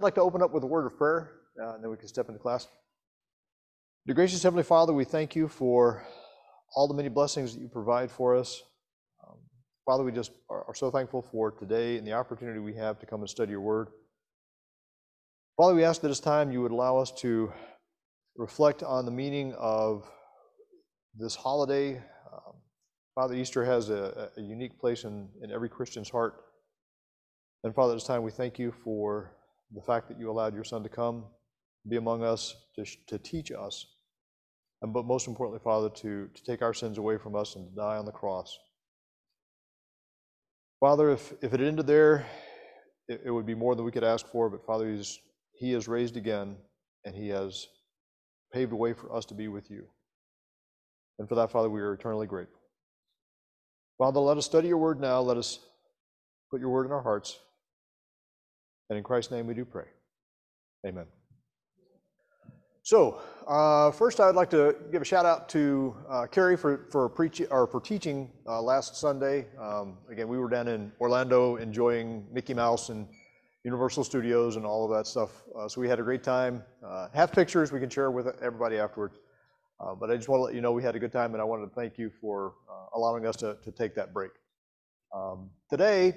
I'd like to open up with a word of prayer, uh, and then we can step into class. Dear gracious Heavenly Father, we thank you for all the many blessings that you provide for us. Um, Father, we just are, are so thankful for today and the opportunity we have to come and study your word. Father, we ask that this time you would allow us to reflect on the meaning of this holiday. Um, Father, Easter has a, a unique place in, in every Christian's heart. And Father, this time we thank you for the fact that you allowed your Son to come, be among us, to, to teach us, and but most importantly, Father, to, to take our sins away from us and to die on the cross. Father, if, if it ended there, it, it would be more than we could ask for, but Father, he's, He is raised again, and He has paved a way for us to be with you. And for that, Father, we are eternally grateful. Father, let us study your word now. Let us put your word in our hearts. And in Christ's name we do pray. Amen. So, uh, first I would like to give a shout out to uh, Carrie for, for, or for teaching uh, last Sunday. Um, again, we were down in Orlando enjoying Mickey Mouse and Universal Studios and all of that stuff. Uh, so we had a great time. Uh, have pictures we can share with everybody afterwards. Uh, but I just want to let you know we had a good time and I wanted to thank you for allowing us to, to take that break. Um, today,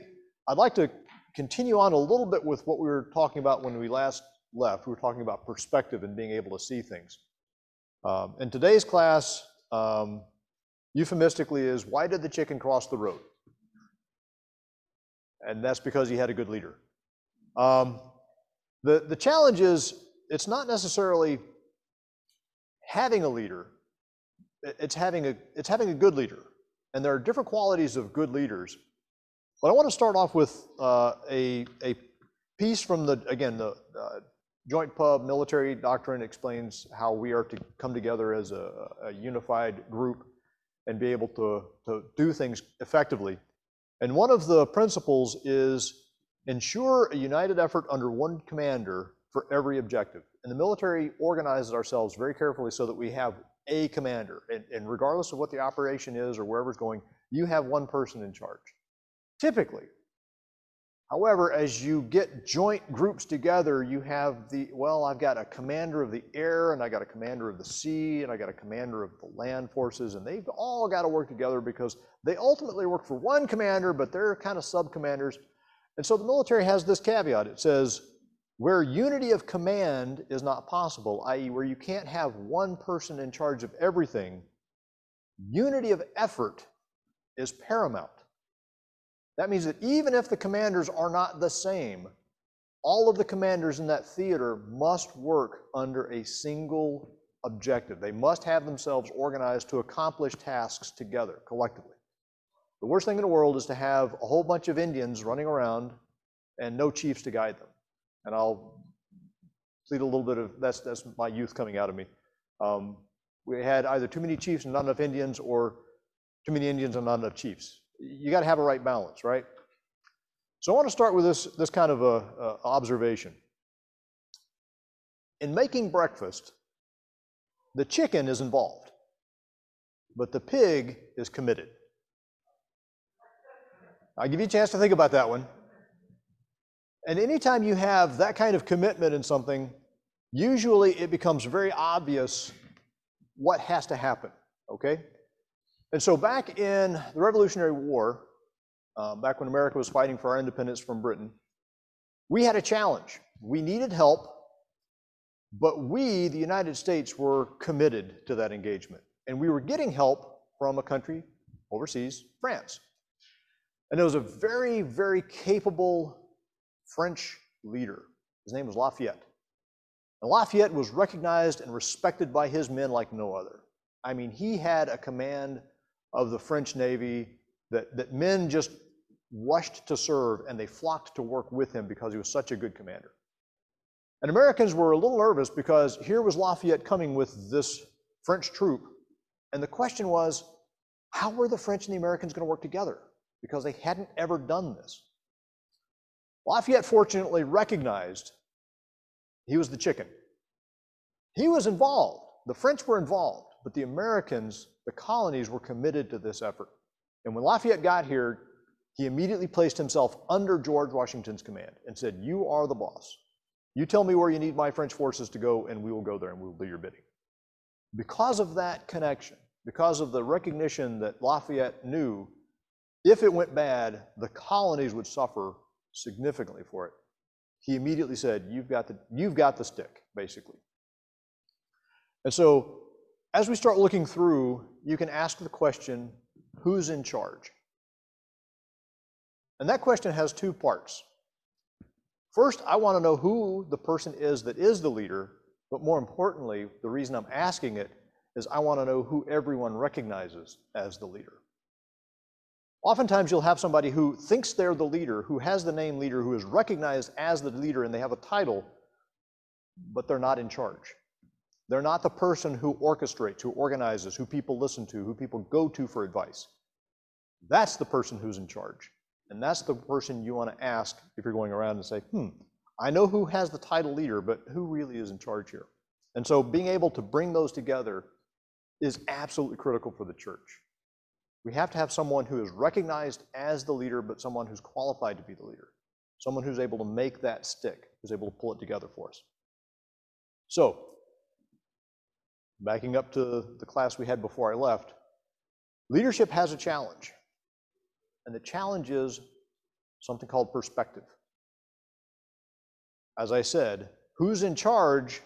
I'd like to continue on a little bit with what we were talking about when we last left. We were talking about perspective and being able to see things. Um, in today's class, um, euphemistically is why did the chicken cross the road? And that's because he had a good leader. Um, the, the challenge is it's not necessarily having a leader, it's having a, it's having a good leader. And there are different qualities of good leaders. But I want to start off with uh, a, a piece from the, again, the uh, Joint Pub Military Doctrine explains how we are to come together as a, a unified group and be able to, to do things effectively. And one of the principles is ensure a united effort under one commander for every objective. And the military organizes ourselves very carefully so that we have a commander. And, and regardless of what the operation is or wherever it's going, you have one person in charge typically. However, as you get joint groups together, you have the, well, I've got a commander of the air, and I got a commander of the sea, and I got a commander of the land forces, and they've all got to work together because they ultimately work for one commander, but they're kind of sub-commanders. And so the military has this caveat. It says, where unity of command is not possible, i.e., where you can't have one person in charge of everything, unity of effort is paramount. That means that even if the commanders are not the same, all of the commanders in that theater must work under a single objective. They must have themselves organized to accomplish tasks together, collectively. The worst thing in the world is to have a whole bunch of Indians running around and no chiefs to guide them. And I'll plead a little bit of that's that's my youth coming out of me. Um, we had either too many chiefs and not enough Indians, or too many Indians and not enough chiefs you got to have a right balance, right? So I want to start with this, this kind of a, a observation. In making breakfast, the chicken is involved, but the pig is committed. I'll give you a chance to think about that one. And anytime you have that kind of commitment in something, usually it becomes very obvious what has to happen, okay? And so back in the Revolutionary War, uh, back when America was fighting for our independence from Britain, we had a challenge. We needed help, but we, the United States, were committed to that engagement. And we were getting help from a country overseas, France. And there was a very, very capable French leader. His name was Lafayette. And Lafayette was recognized and respected by his men like no other. I mean, he had a command of the French Navy that, that men just rushed to serve and they flocked to work with him because he was such a good commander. And Americans were a little nervous because here was Lafayette coming with this French troop. And the question was, how were the French and the Americans going to work together? Because they hadn't ever done this. Lafayette fortunately recognized he was the chicken. He was involved. The French were involved. But the Americans, the colonies, were committed to this effort. And when Lafayette got here, he immediately placed himself under George Washington's command and said, You are the boss. You tell me where you need my French forces to go, and we will go there and we will do your bidding. Because of that connection, because of the recognition that Lafayette knew if it went bad, the colonies would suffer significantly for it, he immediately said, You've got the, you've got the stick, basically. And so, as we start looking through, you can ask the question who's in charge? And that question has two parts. First, I want to know who the person is that is the leader, but more importantly, the reason I'm asking it is I want to know who everyone recognizes as the leader. Oftentimes, you'll have somebody who thinks they're the leader, who has the name leader, who is recognized as the leader, and they have a title, but they're not in charge. They're not the person who orchestrates, who organizes, who people listen to, who people go to for advice. That's the person who's in charge. And that's the person you want to ask if you're going around and say, hmm, I know who has the title leader, but who really is in charge here? And so being able to bring those together is absolutely critical for the church. We have to have someone who is recognized as the leader, but someone who's qualified to be the leader. Someone who's able to make that stick, who's able to pull it together for us. So, backing up to the class we had before I left, leadership has a challenge. And the challenge is something called perspective. As I said, who's in charge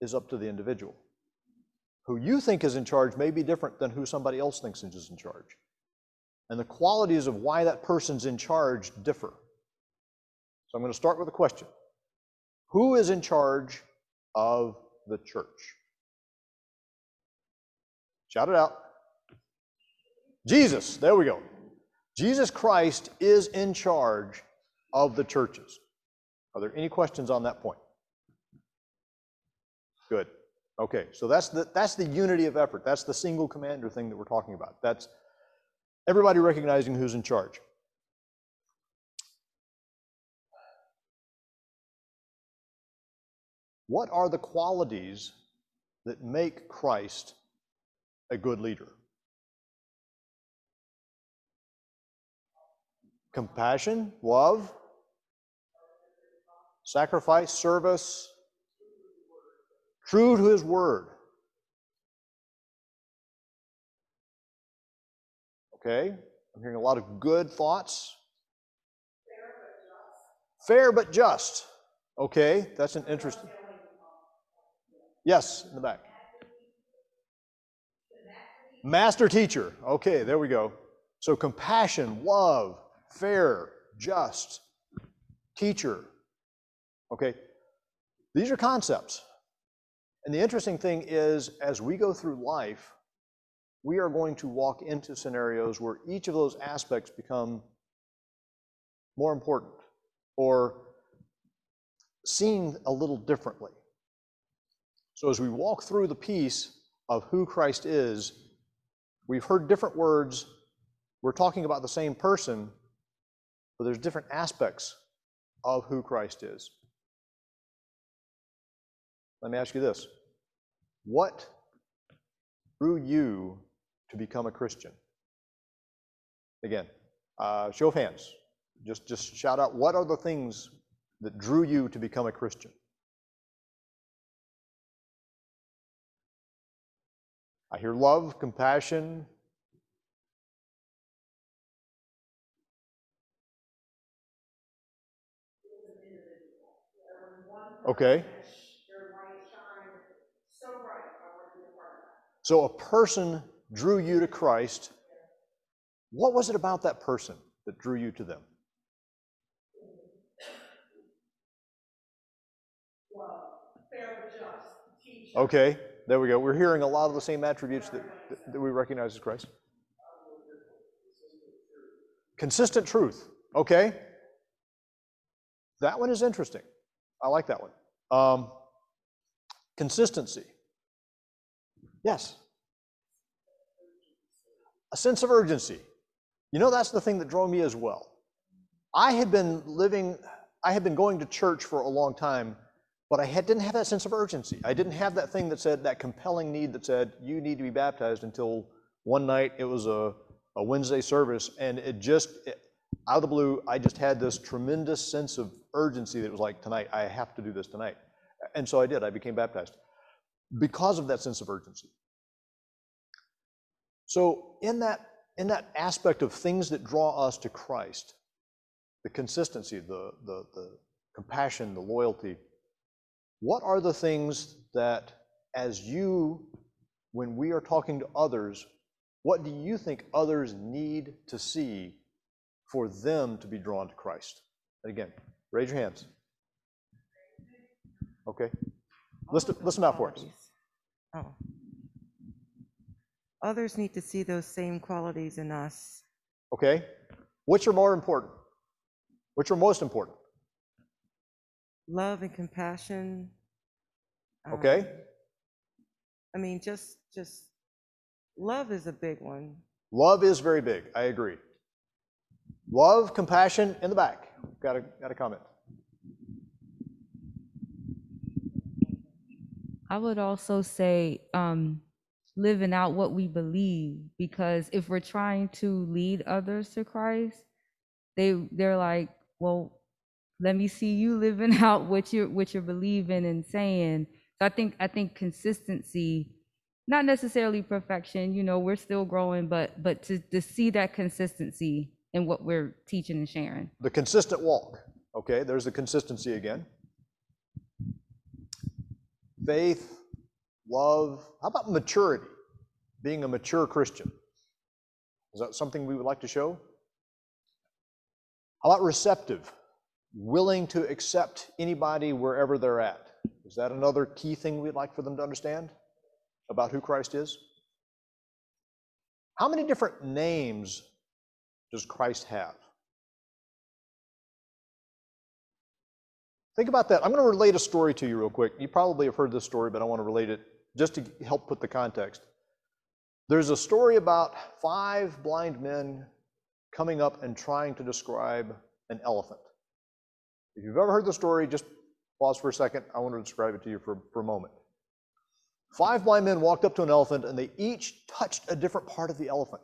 is up to the individual who you think is in charge may be different than who somebody else thinks is in charge. And the qualities of why that person's in charge differ. So I'm going to start with a question Who is in charge of the church? Shout it out. Jesus, there we go. Jesus Christ is in charge of the churches. Are there any questions on that point? Good. Okay, so that's the, that's the unity of effort. That's the single commander thing that we're talking about. That's everybody recognizing who's in charge. What are the qualities that make Christ a good leader? Compassion, love, sacrifice, service, true to his word. Okay, I'm hearing a lot of good thoughts. Fair but just. Okay, that's an interesting. Yes, in the back. Master teacher. Okay, there we go. So compassion, love, fair, just, teacher. Okay, these are concepts. And the interesting thing is, as we go through life, we are going to walk into scenarios where each of those aspects become more important or seen a little differently. So as we walk through the piece of who Christ is, we've heard different words. We're talking about the same person, but there's different aspects of who Christ is. Let me ask you this what drew you to become a Christian? Again, uh, show of hands. Just, just shout out what are the things that drew you to become a Christian? I hear love, compassion. Okay. So a person drew you to Christ. What was it about that person that drew you to them? Okay, there we go. We're hearing a lot of the same attributes that, that we recognize as Christ. Consistent truth. Okay. That one is interesting. I like that one. Um, consistency. Yes. A sense of urgency. You know, that's the thing that drove me as well. I had been living, I had been going to church for a long time, but I had, didn't have that sense of urgency. I didn't have that thing that said, that compelling need that said, you need to be baptized until one night it was a, a Wednesday service, and it just, it, out of the blue, I just had this tremendous sense of urgency that was like, tonight, I have to do this tonight. And so I did. I became baptized because of that sense of urgency. So in that, in that aspect of things that draw us to Christ, the consistency, the, the, the compassion, the loyalty, what are the things that as you, when we are talking to others, what do you think others need to see for them to be drawn to Christ? And again, raise your hands. Okay. Listen, listen out for us. Oh. Others need to see those same qualities in us. Okay. Which are more important? Which are most important? Love and compassion. Okay. um, I mean, just, just, love is a big one. Love is very big. I agree. Love, compassion in the back. Got a, got a comment. I would also say um, living out what we believe, because if we're trying to lead others to Christ, they they're like, well, let me see you living out what you're what you're believing and saying. So I think I think consistency, not necessarily perfection. You know, we're still growing, but but to to see that consistency in what we're teaching and sharing. The consistent walk. Okay, there's the consistency again. Faith, love. How about maturity? Being a mature Christian. Is that something we would like to show? How about receptive? Willing to accept anybody wherever they're at. Is that another key thing we'd like for them to understand about who Christ is? How many different names does Christ have? Think about that. I'm going to relate a story to you real quick. You probably have heard this story, but I want to relate it just to help put the context. There's a story about five blind men coming up and trying to describe an elephant. If you've ever heard the story, just pause for a second. I want to describe it to you for, for a moment. Five blind men walked up to an elephant and they each touched a different part of the elephant.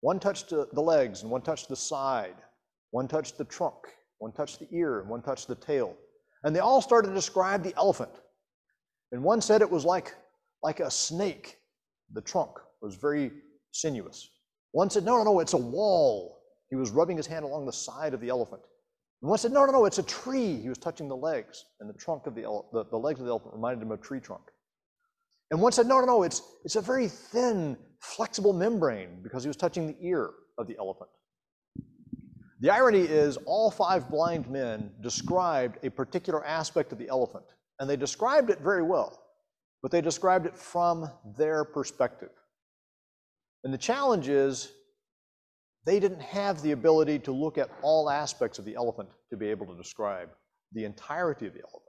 One touched the legs and one touched the side. One touched the trunk. One touched the ear and one touched the tail. And they all started to describe the elephant. And one said it was like, like a snake. The trunk was very sinuous. One said, no, no, no, it's a wall. He was rubbing his hand along the side of the elephant. And one said, no, no, no, it's a tree. He was touching the legs. And the trunk of the, the, the legs of the elephant reminded him of a tree trunk. And one said, no, no, no, it's, it's a very thin, flexible membrane because he was touching the ear of the elephant. The irony is, all five blind men described a particular aspect of the elephant, and they described it very well, but they described it from their perspective. And the challenge is, they didn't have the ability to look at all aspects of the elephant to be able to describe the entirety of the elephant.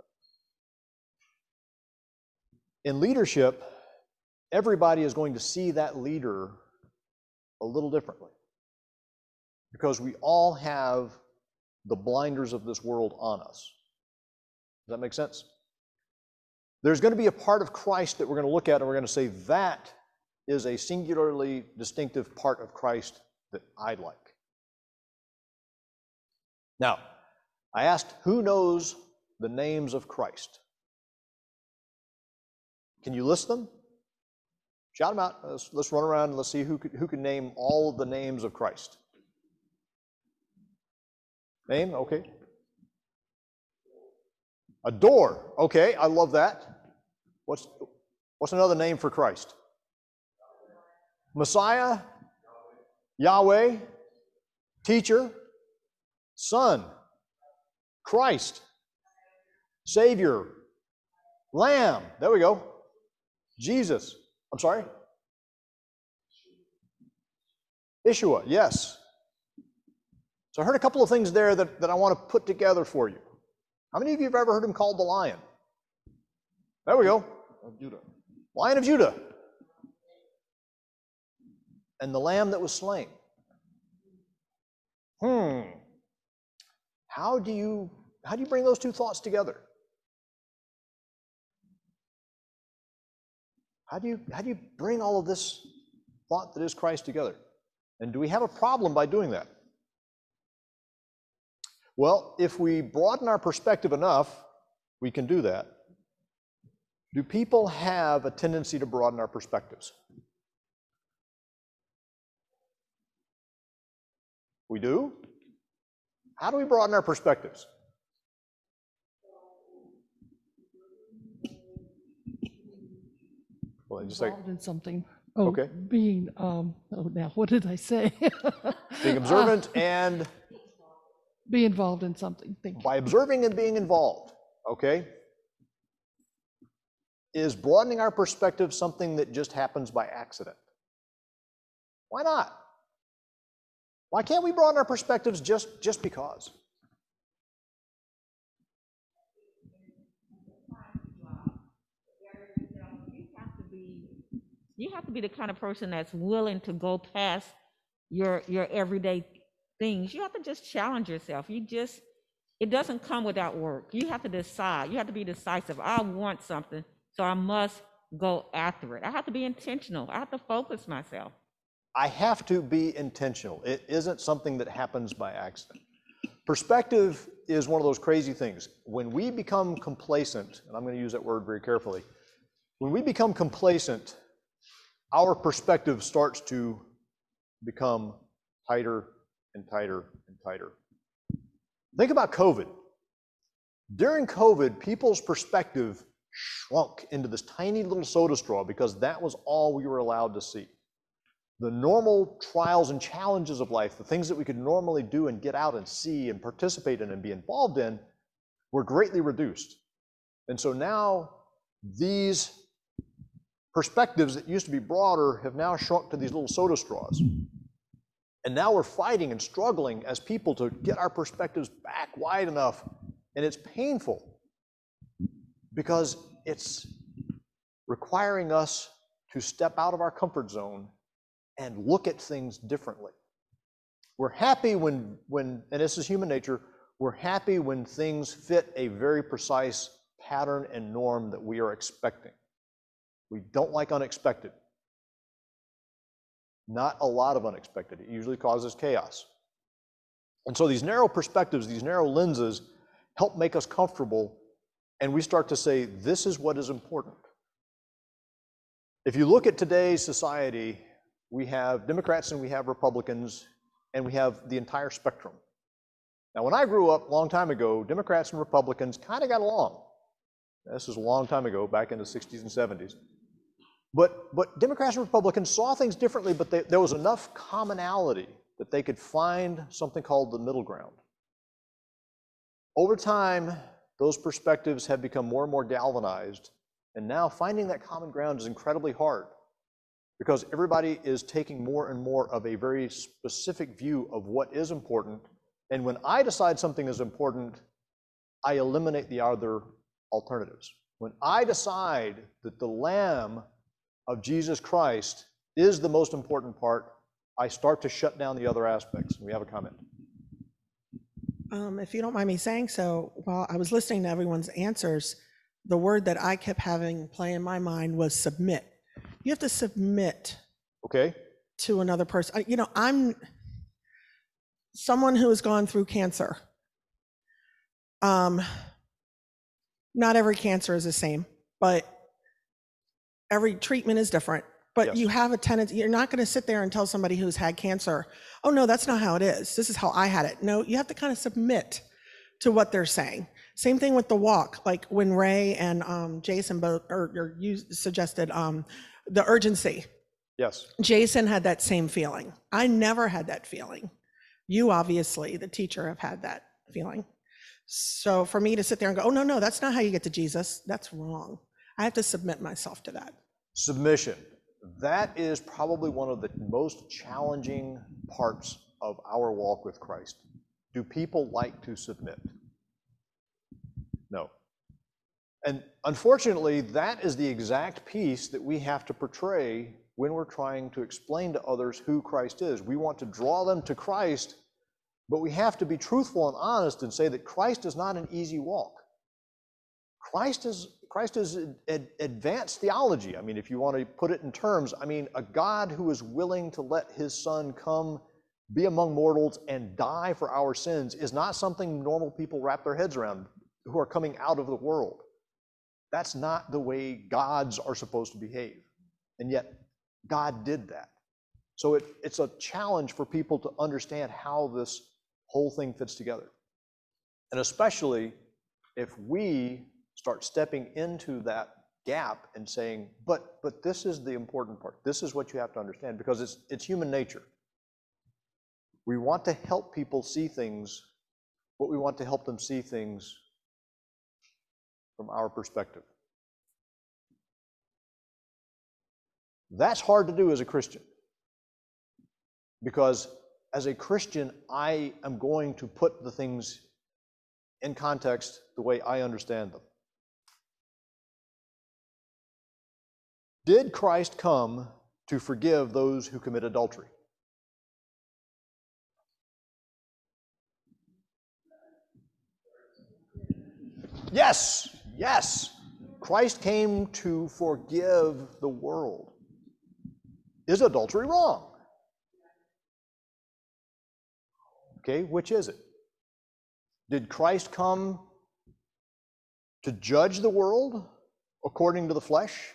In leadership, everybody is going to see that leader a little differently because we all have the blinders of this world on us. Does that make sense? There's going to be a part of Christ that we're going to look at and we're going to say that is a singularly distinctive part of Christ that I'd like. Now, I asked who knows the names of Christ? Can you list them? Shout them out. Let's, let's run around and let's see who, who can name all the names of Christ. Name? Okay. A door. Okay, I love that. What's, what's another name for Christ? Messiah? Yahweh? Teacher? Son? Christ? Savior? Lamb? There we go. Jesus. I'm sorry? Yeshua, yes. So I heard a couple of things there that, that I want to put together for you. How many of you have ever heard him called the lion? There we go. Of Judah. Lion of Judah. And the lamb that was slain. Hmm. How do you how do you bring those two thoughts together? How do you how do you bring all of this thought that is Christ together? And do we have a problem by doing that? Well, if we broaden our perspective enough, we can do that. Do people have a tendency to broaden our perspectives? We do? How do we broaden our perspectives? Well, just like involved in something. Oh, Okay. Being, um, oh, now, what did I say? being observant and Be involved in something, thank you. by observing and being involved, okay? Is broadening our perspective something that just happens by accident? Why not? Why can't we broaden our perspectives just, just because? You have to be, the kind of person that's willing to go past your, your everyday things. You have to just challenge yourself. You just, it doesn't come without work. You have to decide. You have to be decisive. I want something, so I must go after it. I have to be intentional. I have to focus myself. I have to be intentional. It isn't something that happens by accident. Perspective is one of those crazy things. When we become complacent, and I'm going to use that word very carefully, when we become complacent, our perspective starts to become tighter and tighter and tighter. Think about COVID. During COVID, people's perspective shrunk into this tiny little soda straw because that was all we were allowed to see the normal trials and challenges of life, the things that we could normally do and get out and see and participate in and be involved in, were greatly reduced. And so now these perspectives that used to be broader have now shrunk to these little soda straws. And now we're fighting and struggling as people to get our perspectives back wide enough. And it's painful because it's requiring us to step out of our comfort zone and look at things differently. We're happy when, when, and this is human nature, we're happy when things fit a very precise pattern and norm that we are expecting. We don't like unexpected. Not a lot of unexpected. It usually causes chaos. And so these narrow perspectives, these narrow lenses, help make us comfortable, and we start to say, this is what is important. If you look at today's society, we have Democrats and we have Republicans, and we have the entire spectrum. Now, when I grew up a long time ago, Democrats and Republicans kind of got along. This is a long time ago, back in the 60s and 70s. But, but Democrats and Republicans saw things differently, but they, there was enough commonality that they could find something called the middle ground. Over time, those perspectives have become more and more galvanized, and now finding that common ground is incredibly hard because everybody is taking more and more of a very specific view of what is important. And when I decide something is important, I eliminate the other alternatives. When I decide that the Lamb of Jesus Christ is the most important part, I start to shut down the other aspects. We have a comment. Um, if you don't mind me saying so, while I was listening to everyone's answers, the word that I kept having play in my mind was submit. You have to submit Okay? to another person. I- You know, I'm someone who has gone through cancer. Um, not every cancer is the same, but every treatment is different. But Yes. you have a tendency, you're not going to sit there and tell somebody who's had cancer, oh, no, that's not how it is. This is how I had it. No, you have to kind of submit to what they're saying. Same thing with the walk, like when Ray and um, Jason both, or, or you suggested um, the urgency. Yes. Jason had that same feeling. I never had that feeling. You obviously, the teacher, have had that feeling. So for me to sit there and go, oh, no, no, that's not how you get to Jesus, that's wrong. I have to submit myself to that. Submission. That is probably one of the most challenging parts of our walk with Christ. Do people like to submit? No. And unfortunately, that is the exact piece that we have to portray when we're trying to explain to others who Christ is. We want to draw them to Christ, but we have to be truthful and honest and say that Christ is not an easy walk. Christ is Christ is ad- advanced theology. I mean, if you want to put it in terms, I mean, a God who is willing to let his son come be among mortals and die for our sins is not something normal people wrap their heads around who are coming out of the world. That's not the way gods are supposed to behave. And yet, God did that. So it, it's a challenge for people to understand how this whole thing fits together. And especially if we start stepping into that gap and saying, but, but this is the important part. This is what you have to understand because it's, it's human nature. We want to help people see things, but we want to help them see things from our perspective. That's hard to do as a Christian. Because as a Christian, I am going to put the things in context the way I understand them. Did Christ come to forgive those who commit adultery? Yes, yes. Christ came to forgive the world. Is adultery wrong? Okay, which is it? Did Christ come to judge the world according to the flesh?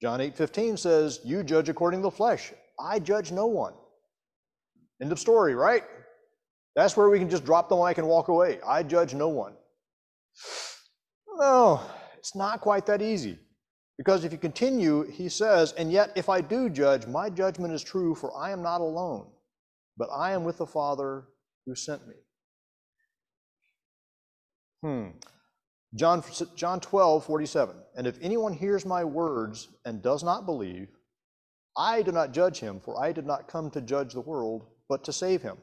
John 8 15 says, You judge according to the flesh. I judge no one. End of story, right? That's where we can just drop the mic and walk away. I judge no one. No, it's not quite that easy. Because if you continue, he says, And yet if I do judge, my judgment is true, for I am not alone, but I am with the Father who sent me. Hmm. John, John 12, 47. And if anyone hears my words and does not believe, I do not judge him, for I did not come to judge the world, but to save him.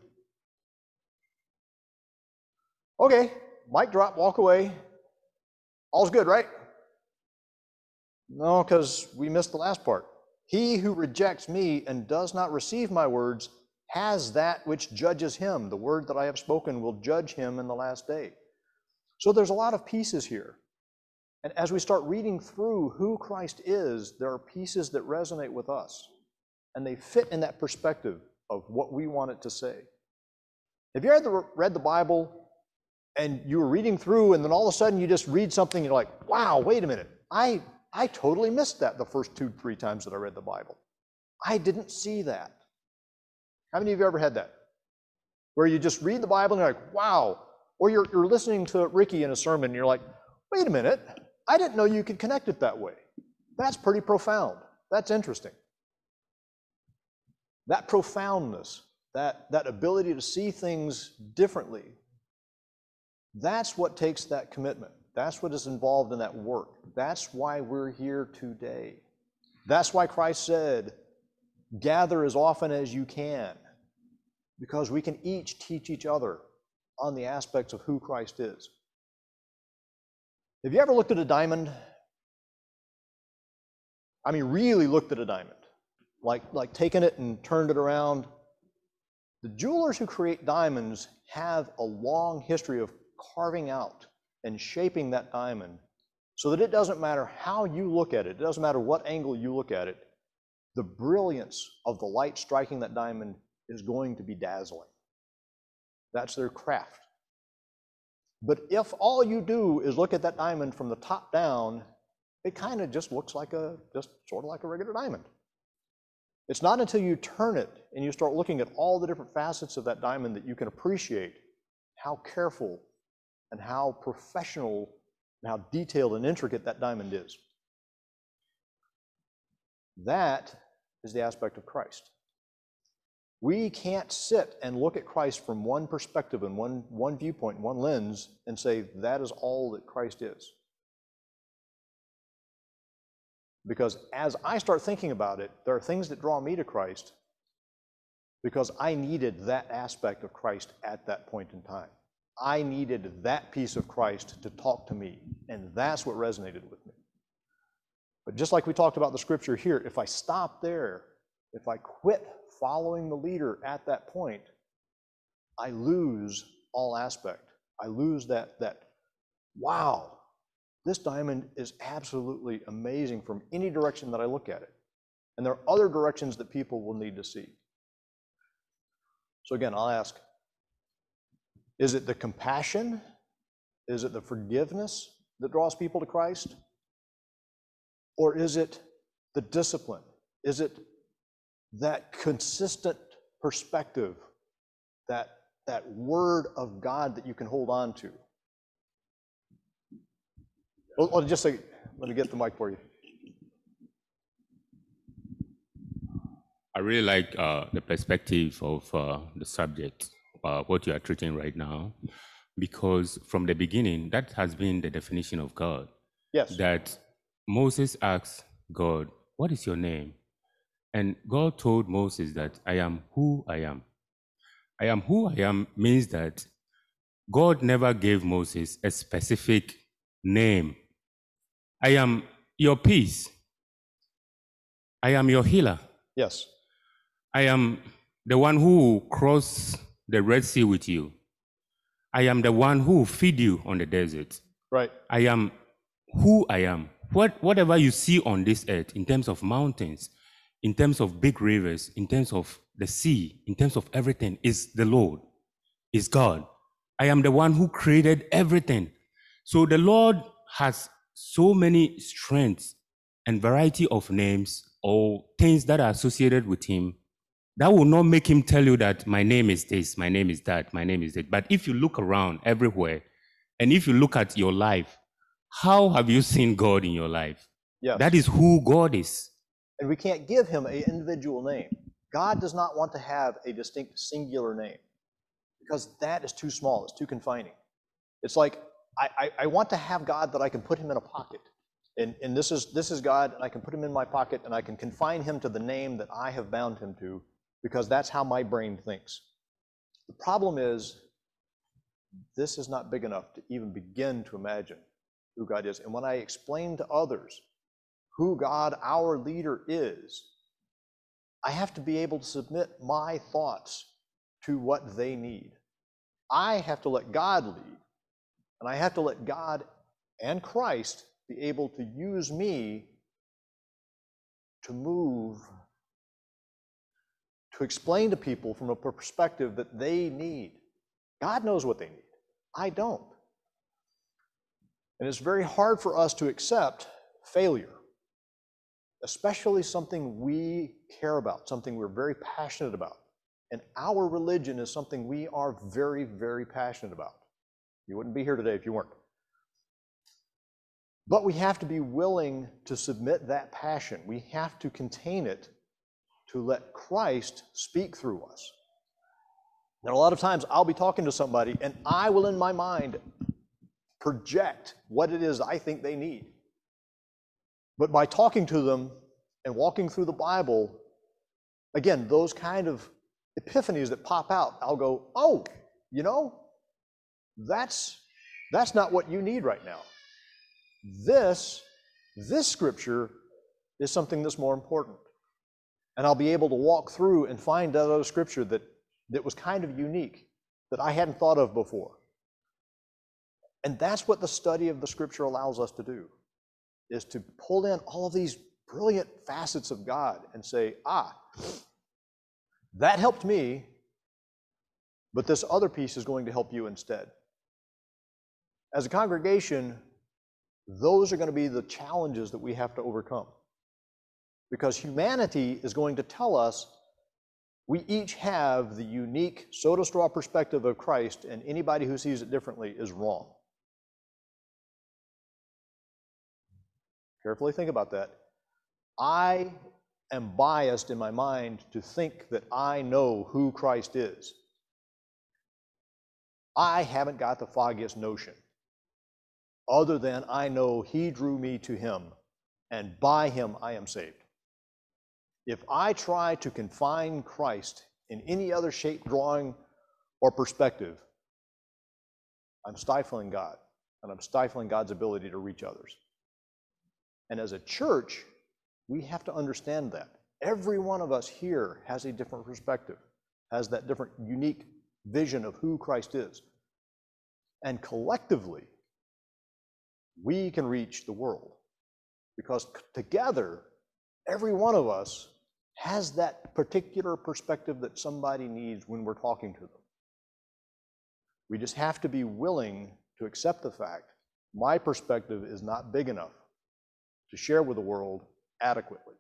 Okay, mic drop, walk away. All's good, right? No, because we missed the last part. He who rejects me and does not receive my words has that which judges him. The word that I have spoken will judge him in the last day. So there's a lot of pieces here. And as we start reading through who Christ is, there are pieces that resonate with us. And they fit in that perspective of what we want it to say. Have you ever read the Bible and you were reading through, and then all of a sudden you just read something, and you're like, wow, wait a minute. I, I totally missed that the first two, three times that I read the Bible. I didn't see that. How many of you ever had that? Where you just read the Bible and you're like, wow. Or you're, you're listening to Ricky in a sermon and you're like, wait a minute, I didn't know you could connect it that way. That's pretty profound. That's interesting. That profoundness, that, that ability to see things differently, that's what takes that commitment. That's what is involved in that work. That's why we're here today. That's why Christ said, gather as often as you can, because we can each teach each other on the aspects of who Christ is. Have you ever looked at a diamond? I mean, really looked at a diamond, like, like taken it and turned it around. The jewelers who create diamonds have a long history of carving out and shaping that diamond so that it doesn't matter how you look at it, it doesn't matter what angle you look at it, the brilliance of the light striking that diamond is going to be dazzling. That's their craft. But if all you do is look at that diamond from the top down, it kind of just looks like a, just sort of like a regular diamond. It's not until you turn it and you start looking at all the different facets of that diamond that you can appreciate how careful and how professional and how detailed and intricate that diamond is. That is the aspect of Christ. We can't sit and look at Christ from one perspective and one, one viewpoint, one lens, and say that is all that Christ is. Because as I start thinking about it, there are things that draw me to Christ because I needed that aspect of Christ at that point in time. I needed that piece of Christ to talk to me, and that's what resonated with me. But just like we talked about the scripture here, if I stop there, if I quit following the leader at that point, I lose all aspect. I lose that, that wow, this diamond is absolutely amazing from any direction that I look at it. And there are other directions that people will need to see. So again, I'll ask, is it the compassion? Is it the forgiveness that draws people to Christ? Or is it the discipline? Is it that consistent perspective, that, that word of God that you can hold on to? Well, just say, let me get the mic for you. I really like uh, the perspective of uh, the subject, uh, what you are treating right now, because from the beginning, that has been the definition of God. Yes. That Moses asked God, What is your name? And God told Moses that I am who I am. I am who I am means that God never gave Moses a specific name. I am your peace. I am your healer. Yes. I am the one who will cross the Red Sea with you. I am the one who will feed you on the desert. Right. I am who I am. What, whatever you see on this earth, in terms of mountains, in terms of big rivers, in terms of the sea, in terms of everything, is the Lord, is God. I am the one who created everything. So the Lord has so many strengths and variety of names or things that are associated with Him that will not make him tell you that my name is this, my name is that, my name is that. But if you look around everywhere, and if you look at your life, how have you seen God in your life? Yes. That is who God is. And we can't give him an individual name. God does not want to have a distinct singular name because that is too small, it's too confining. It's like, I, I, I want to have God that I can put him in a pocket. And, and this, is, this is God, and I can put him in my pocket, and I can confine him to the name that I have bound him to because that's how my brain thinks. The problem is, this is not big enough to even begin to imagine who God is. And when I explain to others who God, our leader, is, I have to be able to submit my thoughts to what they need. I have to let God lead, and I have to let God and Christ be able to use me to move, explain to people from a perspective that they need. God knows what they need. I don't. And it's very hard for us to accept failure, especially something we care about, something we're very passionate about. And our religion is something we are very, very passionate about. You wouldn't be here today if you weren't. But we have to be willing to submit that passion. We have to contain it to let Christ speak through us. Now, a lot of times I'll be talking to somebody and I will, in my mind, project what it is I think they need. But by talking to them and walking through the Bible, again, those kind of epiphanies that pop out, I'll go, oh, you know, that's that's not what you need right now. This, this scripture is something that's more important. And I'll be able to walk through and find that other scripture that, that was kind of unique, that I hadn't thought of before. And that's what the study of the scripture allows us to do, is to pull in all of these brilliant facets of God and say, ah, that helped me, but this other piece is going to help you instead. As a congregation, those are going to be the challenges that we have to overcome. Because humanity is going to tell us we each have the unique soda straw perspective of Christ, and anybody who sees it differently is wrong. Carefully think about that. I am biased in my mind to think that I know who Christ is. I haven't got the foggiest notion, other than I know He drew me to Him, and by Him I am saved. If I try to confine Christ in any other shape, drawing, or perspective, I'm stifling God, and I'm stifling God's ability to reach others. And as a church, we have to understand that. Every one of us here has a different perspective, has that different, unique vision of who Christ is. And collectively, we can reach the world because together, every one of us has that particular perspective that somebody needs when we're talking to them. We just have to be willing to accept the fact my perspective is not big enough to share with the world adequately.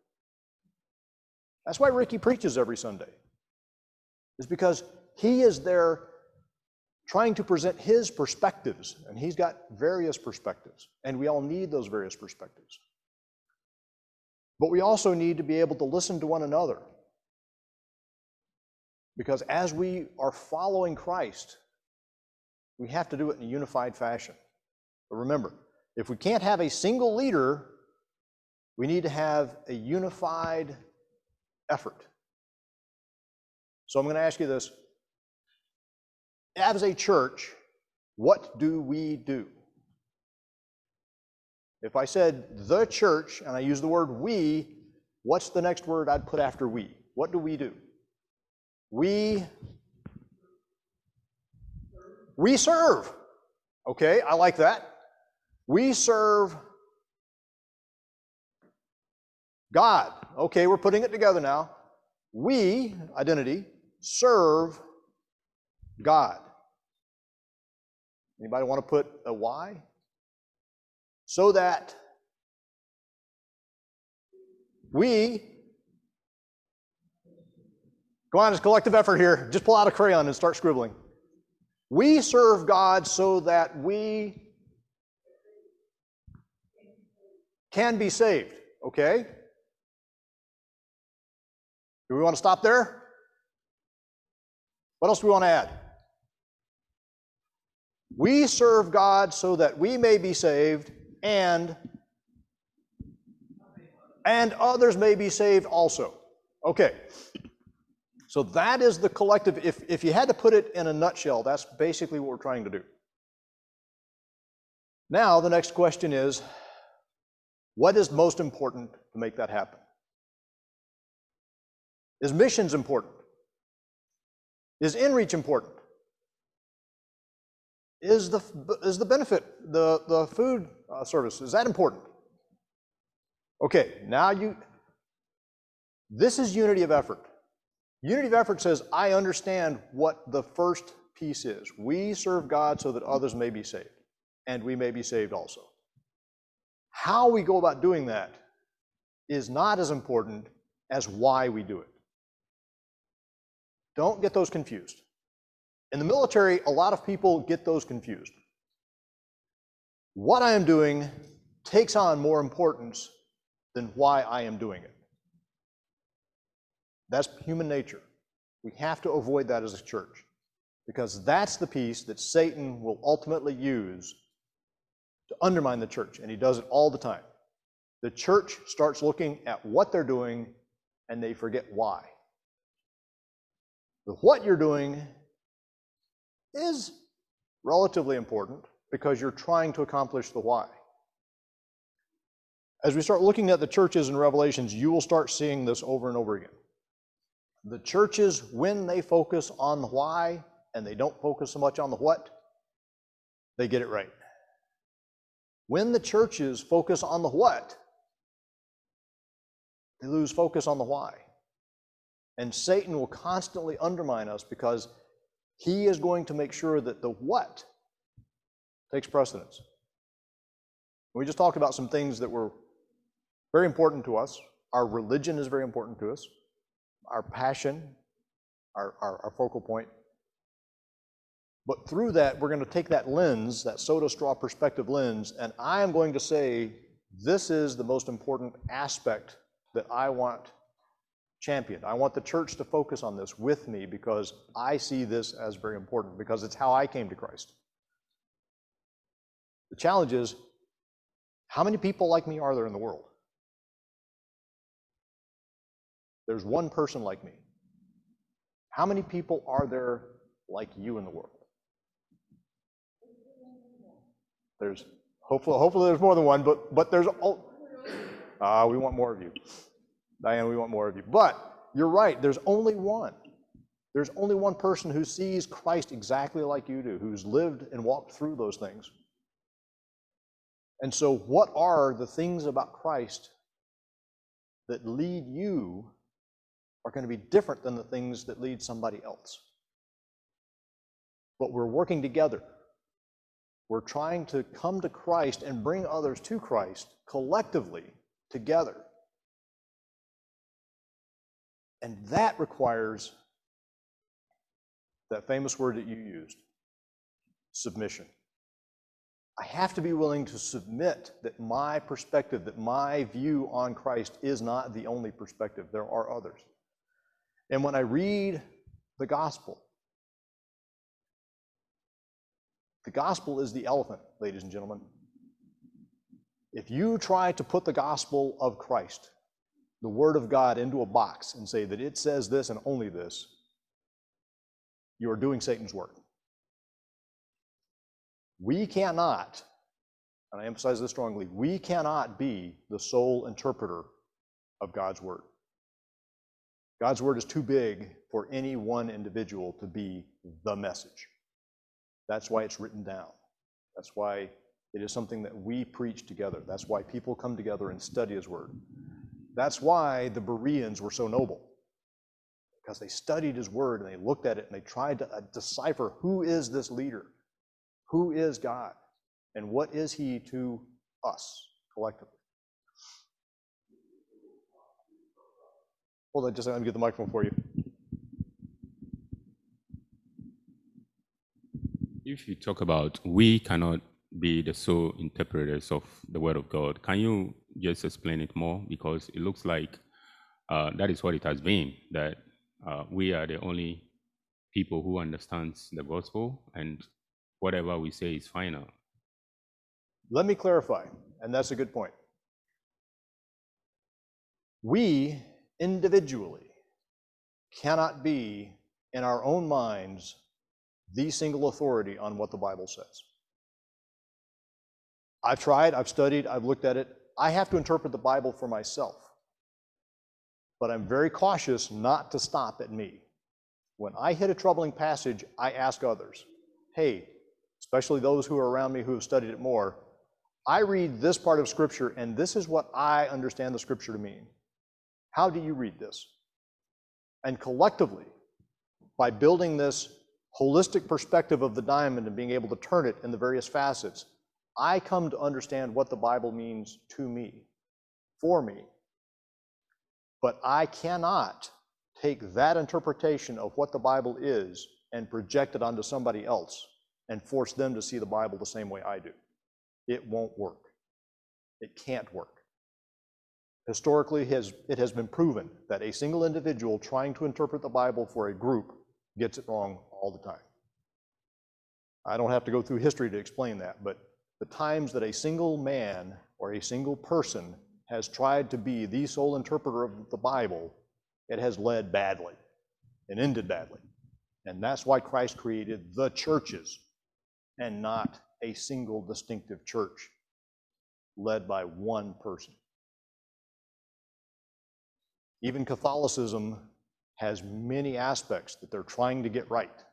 That's why Ricky preaches every Sunday, is because he is there trying to present his perspectives, and he's got various perspectives, and we all need those various perspectives. But we also need to be able to listen to one another. Because as we are following Christ, we have to do it in a unified fashion. But remember, if we can't have a single leader, we need to have a unified effort. So I'm going to ask you this. As a church, what do we do? If I said the church and I use the word we, what's the next word I'd put after we? What do we do? We we serve. Okay, I like that. We serve God. Okay, we're putting it together now. We, identity, serve God. Anybody want to put a why? So that we, Go on, it's collective effort here. Just pull out a crayon and start scribbling. We serve God so that we can be saved, okay? Do we want to stop there? What else do we want to add? We serve God so that we may be saved and and others may be saved also. Okay. So that is the collective. If, if you had to put it in a nutshell, that's basically what we're trying to do. Now, the next question is what is most important to make that happen? Is missions important? Is inreach important? Is the, is the benefit, the, the food uh, service, is that important? Okay, now you, this is unity of effort. Unity of effort says, I understand what the first piece is. We serve God so that others may be saved, and we may be saved also. How we go about doing that is not as important as why we do it. Don't get those confused. In the military, a lot of people get those confused. What I am doing takes on more importance than why I am doing it. That's human nature. We have to avoid that as a church because that's the piece that Satan will ultimately use to undermine the church, and he does it all the time. The church starts looking at what they're doing and they forget why. The what you're doing is relatively important because you're trying to accomplish the why. As we start looking at the churches in Revelations, you will start seeing this over and over again. The churches, when they focus on the why and they don't focus so much on the what, they get it right. When the churches focus on the what, they lose focus on the why. And Satan will constantly undermine us because he is going to make sure that the what takes precedence. We just talked about some things that were very important to us. Our religion is very important to us, our passion, our, our, our focal point. But through that, we're going to take that lens, that soda straw perspective lens, and I am going to say this is the most important aspect that I want championed. I want the church to focus on this with me because I see this as very important because it's how I came to Christ. The challenge is how many people like me are there in the world? There's one person like me. How many people are there like you in the world? There's hopefully hopefully there's more than one, but but there's all. uh, we want more of you. Diane, we want more of you. But you're right, there's only one. There's only one person who sees Christ exactly like you do, who's lived and walked through those things. And so, what are the things about Christ that lead you are going to be different than the things that lead somebody else. But we're working together. We're trying to come to Christ and bring others to Christ collectively together. And that requires that famous word that you used submission. I have to be willing to submit that my perspective, that my view on Christ is not the only perspective. There are others. And when I read the gospel, the gospel is the elephant, ladies and gentlemen. If you try to put the gospel of Christ, the word of God, into a box and say that it says this and only this, you are doing Satan's work. We cannot, and I emphasize this strongly, we cannot be the sole interpreter of God's word. God's word is too big for any one individual to be the message. That's why it's written down. That's why it is something that we preach together. That's why people come together and study His word. That's why the Bereans were so noble, because they studied His word and they looked at it and they tried to uh, decipher who is this leader? Who is God? And what is He to us collectively? Hold on just let me get the microphone for you. If you talk about we cannot be the sole interpreters of the word of God, can you just explain it more? Because it looks like uh, that is what it has been, that uh, we are the only people who understands the gospel and whatever we say is final. Let me clarify, and that's a good point. We individually cannot be, in our own minds, the single authority on what the Bible says. I've tried, I've studied, I've looked at it. I have to interpret the Bible for myself. But I'm very cautious not to stop at me. When I hit a troubling passage, I ask others, hey, especially those who are around me who have studied it more, I read this part of Scripture, and this is what I understand the Scripture to mean. How do you read this? And collectively, by building this holistic perspective of the diamond and being able to turn it in the various facets, I come to understand what the Bible means to me, for me. But I cannot take that interpretation of what the Bible is and project it onto somebody else and force them to see the Bible the same way I do. It won't work. It can't work. Historically, it has been proven that a single individual trying to interpret the Bible for a group gets it wrong all the time. I don't have to go through history to explain that, but the times that a single man or a single person has tried to be the sole interpreter of the Bible, it has led badly and ended badly. And that's why Christ created the churches and not a single distinctive church led by one person. Even Catholicism has many aspects that they're trying to get right.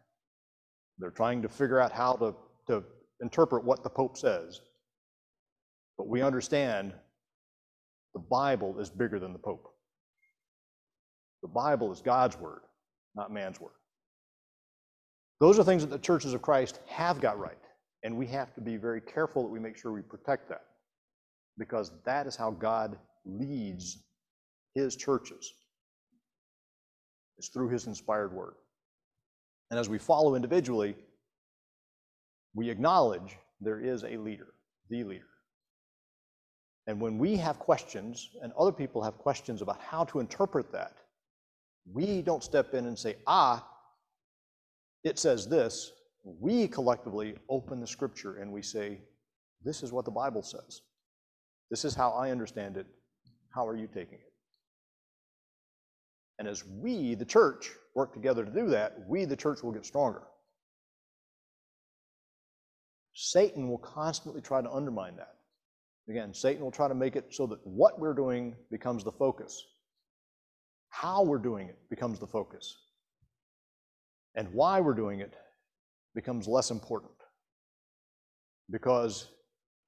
They're trying to figure out how to, to interpret what the Pope says. But we understand the Bible is bigger than the Pope. The Bible is God's word, not man's word. Those are things that the churches of Christ have got right. And we have to be very careful that we make sure we protect that because that is how God leads his churches. It's through his inspired word. And as we follow individually, we acknowledge there is a leader, the leader. And when we have questions and other people have questions about how to interpret that, we don't step in and say, ah, it says this. We collectively open the scripture and we say, this is what the Bible says. This is how I understand it. How are you taking it? And as we, the church, work together to do that, we, the church, will get stronger. Satan will constantly try to undermine that. Again, Satan will try to make it so that what we're doing becomes the focus. How we're doing it becomes the focus. And why we're doing it becomes less important. Because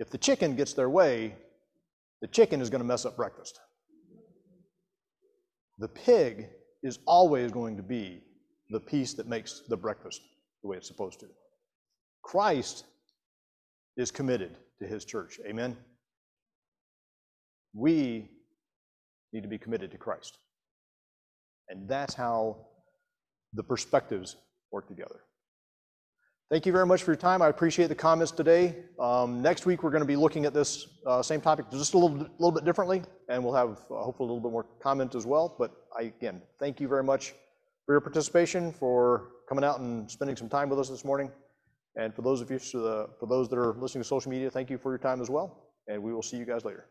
if the chicken gets their way, the chicken is going to mess up breakfast. The pig is always going to be the piece that makes the breakfast the way it's supposed to. Christ is committed to his church. Amen? We need to be committed to Christ. And that's how the perspectives work together. Thank you very much for your time. I appreciate the comments today. Um, next week, we're going to be looking at this uh, same topic just a little, little bit differently, and we'll have uh, hopefully a little bit more comment as well. But I, again, thank you very much for your participation, for coming out and spending some time with us this morning. And for those of you, uh, for those that are listening to social media, thank you for your time as well. And we will see you guys later.